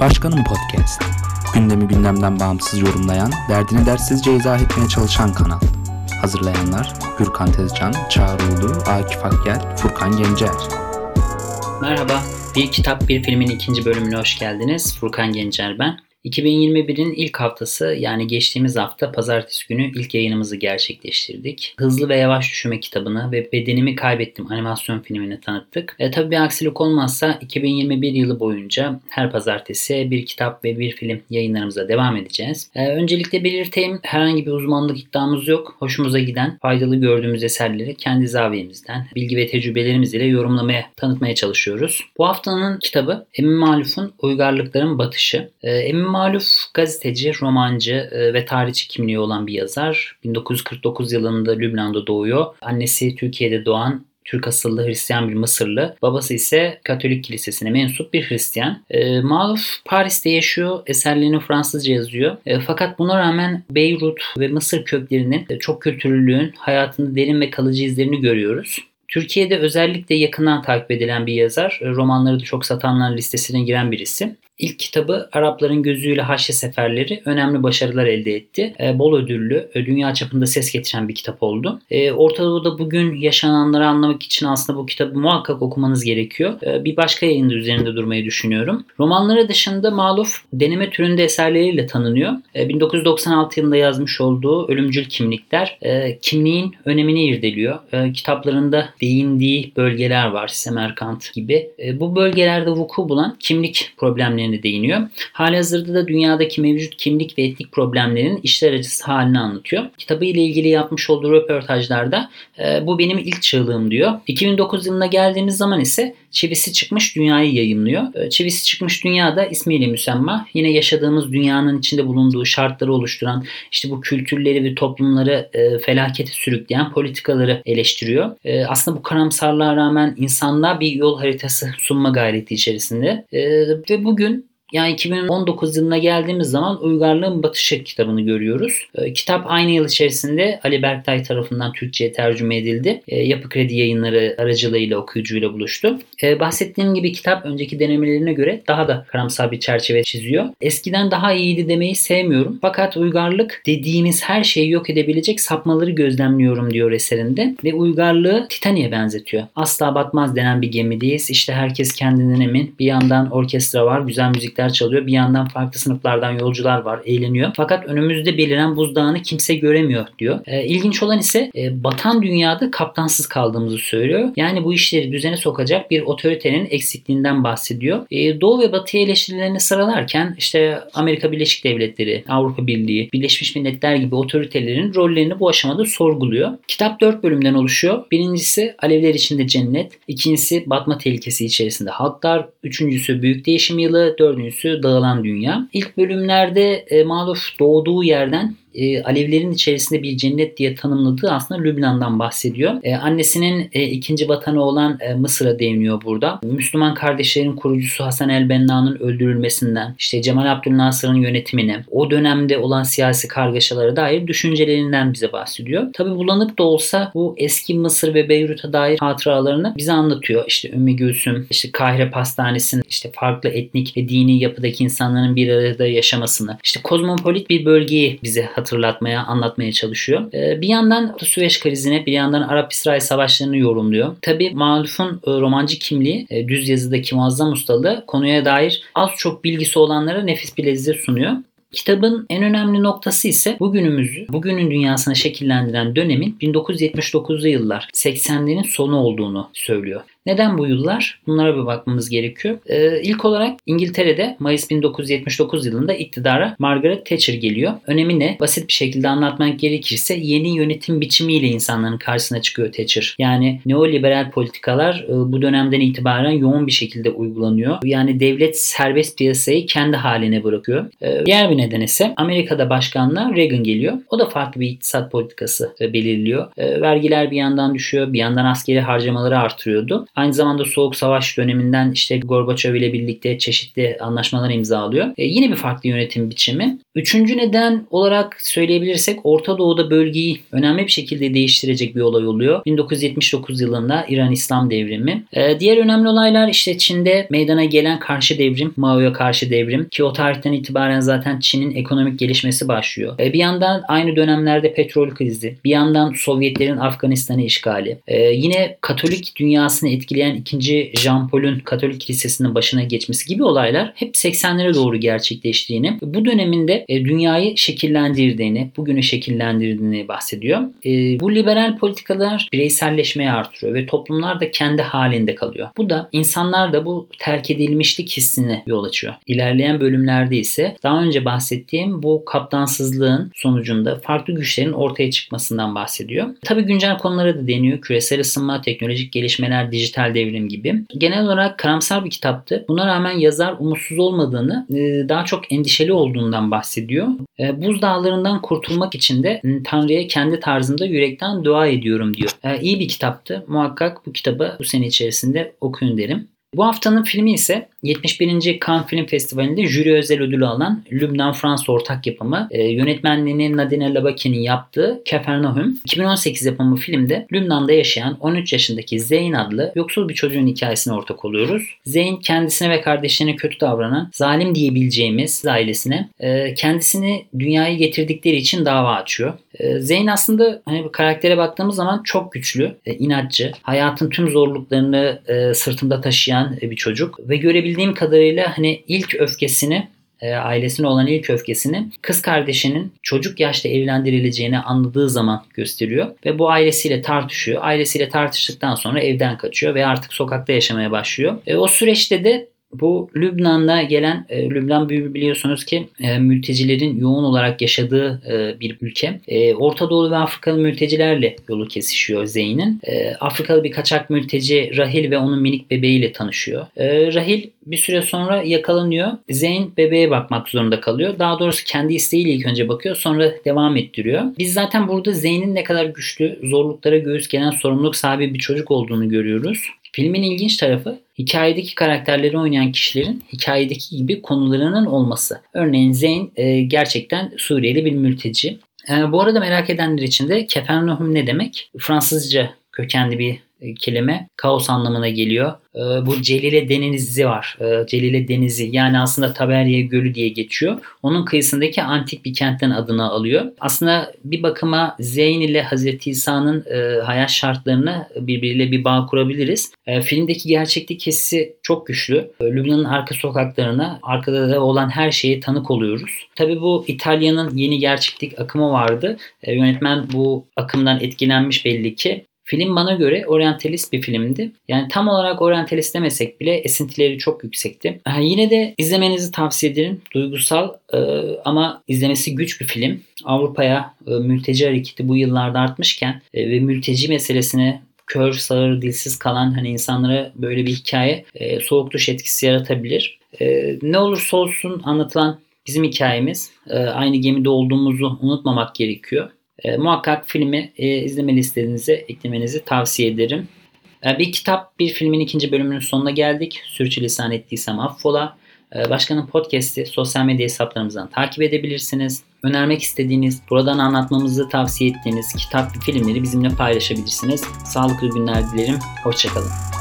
Başkanım Podcast. Gündemi gündemden bağımsız yorumlayan, derdini dersizce izah etmeye çalışan kanal. Hazırlayanlar Gürkan Tezcan, Çağrı Ulu, Akif Akgel, Furkan Gencer. Merhaba, Bir Kitap Bir Filmin ikinci bölümüne hoş geldiniz. Furkan Gencer ben. 2021'in ilk haftası yani geçtiğimiz hafta pazartesi günü ilk yayınımızı gerçekleştirdik. Hızlı ve Yavaş Düşüme kitabını ve Bedenimi Kaybettim animasyon filmini tanıttık. E, tabii bir aksilik olmazsa 2021 yılı boyunca her pazartesi bir kitap ve bir film yayınlarımıza devam edeceğiz. E, öncelikle belirteyim herhangi bir uzmanlık iddiamız yok. Hoşumuza giden, faydalı gördüğümüz eserleri kendi zaviyemizden, bilgi ve tecrübelerimiz ile yorumlamaya, tanıtmaya çalışıyoruz. Bu haftanın kitabı Emin Maluf'un Uygarlıkların Batışı. E, Emin Maluf gazeteci, romancı e, ve tarihçi kimliği olan bir yazar. 1949 yılında Lübnan'da doğuyor. Annesi Türkiye'de doğan Türk asıllı Hristiyan bir Mısırlı. Babası ise Katolik Kilisesi'ne mensup bir Hristiyan. E, Maluf Paris'te yaşıyor. Eserlerini Fransızca yazıyor. E, fakat buna rağmen Beyrut ve Mısır köklerinin e, çok kültürlülüğün hayatında derin ve kalıcı izlerini görüyoruz. Türkiye'de özellikle yakından takip edilen bir yazar. E, romanları da çok satanlar listesine giren birisi. İlk kitabı Arapların Gözüyle Haçlı Seferleri önemli başarılar elde etti. E, bol ödüllü, e, dünya çapında ses getiren bir kitap oldu. E, Orta Doğu'da bugün yaşananları anlamak için aslında bu kitabı muhakkak okumanız gerekiyor. E, bir başka yayında üzerinde durmayı düşünüyorum. Romanları dışında Maluf deneme türünde eserleriyle tanınıyor. E, 1996 yılında yazmış olduğu Ölümcül Kimlikler e, kimliğin önemini irdeliyor. E, kitaplarında değindiği bölgeler var. Semerkant gibi. E, bu bölgelerde vuku bulan kimlik problemleri problemlerine değiniyor. Halihazırda da dünyadaki mevcut kimlik ve etnik problemlerin işler acısı halini anlatıyor. Kitabı ile ilgili yapmış olduğu röportajlarda e, bu benim ilk çığlığım diyor. 2009 yılına geldiğimiz zaman ise Çivisi Çıkmış Dünya'yı yayınlıyor. E, Çivisi Çıkmış Dünya da ismiyle müsemma. Yine yaşadığımız dünyanın içinde bulunduğu şartları oluşturan işte bu kültürleri ve toplumları e, felakete sürükleyen politikaları eleştiriyor. E, aslında bu karamsarlığa rağmen insanlığa bir yol haritası sunma gayreti içerisinde. E, ve bugün yani 2019 yılına geldiğimiz zaman Uygarlığın Batışı kitabını görüyoruz. E, kitap aynı yıl içerisinde Ali Berktay tarafından Türkçe'ye tercüme edildi. E, Yapı Kredi yayınları aracılığıyla okuyucuyla buluştu. E, bahsettiğim gibi kitap önceki denemelerine göre daha da karamsar bir çerçeve çiziyor. Eskiden daha iyiydi demeyi sevmiyorum. Fakat uygarlık dediğimiz her şeyi yok edebilecek sapmaları gözlemliyorum diyor eserinde. Ve uygarlığı Titanic'e benzetiyor. Asla batmaz denen bir gemideyiz. İşte herkes kendinden emin. Bir yandan orkestra var, güzel müzik müzikler çalıyor. Bir yandan farklı sınıflardan yolcular var, eğleniyor. Fakat önümüzde beliren buzdağını kimse göremiyor diyor. E, ilginç olan ise e, batan dünyada kaptansız kaldığımızı söylüyor. Yani bu işleri düzene sokacak bir otoritenin eksikliğinden bahsediyor. E, Doğu ve Batı eleştirilerini sıralarken işte Amerika Birleşik Devletleri, Avrupa Birliği, Birleşmiş Milletler gibi otoritelerin rollerini bu aşamada sorguluyor. Kitap 4 bölümden oluşuyor. Birincisi Alevler içinde cennet, ikincisi batma tehlikesi içerisinde halklar, üçüncüsü büyük değişim yılı, dördüncüsü konusu dağılan dünya. İlk bölümlerde e, Maluf doğduğu yerden e, alevlerin içerisinde bir cennet diye tanımladığı aslında Lübnan'dan bahsediyor. E, annesinin e, ikinci vatanı olan e, Mısır'a değiniyor burada. Müslüman kardeşlerin kurucusu Hasan el-Benna'nın öldürülmesinden, işte Cemal Abdülnasır'ın yönetimine, o dönemde olan siyasi kargaşalara dair düşüncelerinden bize bahsediyor. Tabi bulanık da olsa bu eski Mısır ve Beyrut'a dair hatıralarını bize anlatıyor. İşte Ümmü Gülsüm, işte Kahire Pastanesi'nin işte farklı etnik ve dini yapıdaki insanların bir arada yaşamasını, işte kozmopolit bir bölgeyi bize hatırlatmaya, anlatmaya çalışıyor. E, bir yandan Süveyş krizine, bir yandan Arap-İsrail savaşlarını yorumluyor. Tabi Maluf'un e, romancı kimliği, e, düz yazıdaki muazzam ustalığı konuya dair az çok bilgisi olanlara nefis bir lezzet sunuyor. Kitabın en önemli noktası ise bugünümüzü, bugünün dünyasını şekillendiren dönemin 1979'lu yıllar, 80'lerin sonu olduğunu söylüyor. Neden bu yıllar? Bunlara bir bakmamız gerekiyor. Ee, ilk olarak İngiltere'de Mayıs 1979 yılında iktidara Margaret Thatcher geliyor. Önemi ne? Basit bir şekilde anlatmak gerekirse yeni yönetim biçimiyle insanların karşısına çıkıyor Thatcher. Yani neoliberal politikalar e, bu dönemden itibaren yoğun bir şekilde uygulanıyor. Yani devlet serbest piyasayı kendi haline bırakıyor. Ee, diğer bir neden ise Amerika'da başkanlığa Reagan geliyor. O da farklı bir iktisat politikası e, belirliyor. Ee, vergiler bir yandan düşüyor, bir yandan askeri harcamaları artırıyordu. Aynı zamanda Soğuk Savaş döneminden işte Gorbaçov ile birlikte çeşitli anlaşmalar imzalıyor. E, yine bir farklı yönetim biçimi. Üçüncü neden olarak söyleyebilirsek Orta Doğu'da bölgeyi önemli bir şekilde değiştirecek bir olay oluyor. 1979 yılında İran İslam devrimi. E, diğer önemli olaylar işte Çin'de meydana gelen karşı devrim, Mao'ya karşı devrim ki o tarihten itibaren zaten Çin'in ekonomik gelişmesi başlıyor. E, bir yandan aynı dönemlerde petrol krizi, bir yandan Sovyetlerin Afganistan'ı işgali, e, yine Katolik dünyasını etkileyen 2. Jean Paul'un Katolik Kilisesi'nin başına geçmesi gibi olaylar hep 80'lere doğru gerçekleştiğini, bu döneminde e, dünyayı şekillendirdiğini, bugünü şekillendirdiğini bahsediyor. E, bu liberal politikalar bireyselleşmeye artırıyor ve toplumlar da kendi halinde kalıyor. Bu da insanlar da bu terk edilmişlik hissine yol açıyor. İlerleyen bölümlerde ise daha önce bahsettiğim bu kaptansızlığın sonucunda farklı güçlerin ortaya çıkmasından bahsediyor. Tabii güncel konulara da deniyor. Küresel ısınma, teknolojik gelişmeler, dijital devrim gibi. Genel olarak karamsar bir kitaptı. Buna rağmen yazar umutsuz olmadığını, e, daha çok endişeli olduğundan bahsediyor. E, buz dağlarından kurtulmak için de Tanrı'ya kendi tarzımda yürekten dua ediyorum diyor. E, iyi bir kitaptı. Muhakkak bu kitabı bu sene içerisinde okuyun derim. Bu haftanın filmi ise 71. Cannes Film Festivali'nde jüri özel ödülü alan Lübnan Fransa ortak yapımı e, yönetmenliğini Nadine Labaki'nin yaptığı Capernaum 2018 yapımı filmde Lübnan'da yaşayan 13 yaşındaki Zeyn adlı yoksul bir çocuğun hikayesine ortak oluyoruz. Zeyn kendisine ve kardeşlerine kötü davranan zalim diyebileceğimiz ailesine e, kendisini dünyaya getirdikleri için dava açıyor. E, Zeyn aslında hani bu karaktere baktığımız zaman çok güçlü, e, inatçı, hayatın tüm zorluklarını e, sırtında taşıyan e, bir çocuk ve görebildiğim kadarıyla hani ilk öfkesini e, ailesine olan ilk öfkesini kız kardeşinin çocuk yaşta evlendirileceğini anladığı zaman gösteriyor ve bu ailesiyle tartışıyor. Ailesiyle tartıştıktan sonra evden kaçıyor ve artık sokakta yaşamaya başlıyor. E, o süreçte de bu Lübnan'da gelen, e, Lübnan biliyorsunuz ki e, mültecilerin yoğun olarak yaşadığı e, bir ülke. E, Orta Doğu ve Afrikalı mültecilerle yolu kesişiyor Zeyn'in. E, Afrikalı bir kaçak mülteci Rahil ve onun minik bebeğiyle tanışıyor. E, Rahil bir süre sonra yakalanıyor. Zeyn bebeğe bakmak zorunda kalıyor. Daha doğrusu kendi isteğiyle ilk önce bakıyor sonra devam ettiriyor. Biz zaten burada Zeyn'in ne kadar güçlü, zorluklara göğüs gelen sorumluluk sahibi bir çocuk olduğunu görüyoruz. Filmin ilginç tarafı hikayedeki karakterleri oynayan kişilerin hikayedeki gibi konularının olması. Örneğin Zeyn e, gerçekten Suriyeli bir mülteci. E, bu arada merak edenler için de Kefernahum ne demek? Fransızca kökenli bir kelime kaos anlamına geliyor. E, bu Celile Denizi var. E, Celile Denizi yani aslında Taberye Gölü diye geçiyor. Onun kıyısındaki antik bir kentten adını alıyor. Aslında bir bakıma Zeyn ile Hazreti İsa'nın hayat şartlarını birbiriyle bir bağ kurabiliriz. Filmdeki gerçeklik hissi çok güçlü. Lübnan'ın arka sokaklarına, arkada da olan her şeye tanık oluyoruz. Tabi bu İtalya'nın yeni gerçeklik akımı vardı. Yönetmen bu akımdan etkilenmiş belli ki Film bana göre oryantalist bir filmdi. Yani tam olarak oryantalist demesek bile esintileri çok yüksekti. Ha, yine de izlemenizi tavsiye ederim. Duygusal e, ama izlemesi güç bir film. Avrupa'ya e, mülteci hareketi bu yıllarda artmışken e, ve mülteci meselesine kör, sağır, dilsiz kalan hani insanlara böyle bir hikaye e, soğuk duş etkisi yaratabilir. E, ne olursa olsun anlatılan bizim hikayemiz. E, aynı gemide olduğumuzu unutmamak gerekiyor. E, muhakkak filmi e, izleme listenize eklemenizi tavsiye ederim. E, bir kitap, bir filmin ikinci bölümünün sonuna geldik. Sürçülisan ettiysem affola. E, Başkanın podcast'i sosyal medya hesaplarımızdan takip edebilirsiniz. Önermek istediğiniz, buradan anlatmamızı tavsiye ettiğiniz kitap filmleri bizimle paylaşabilirsiniz. Sağlıklı günler dilerim. Hoşçakalın.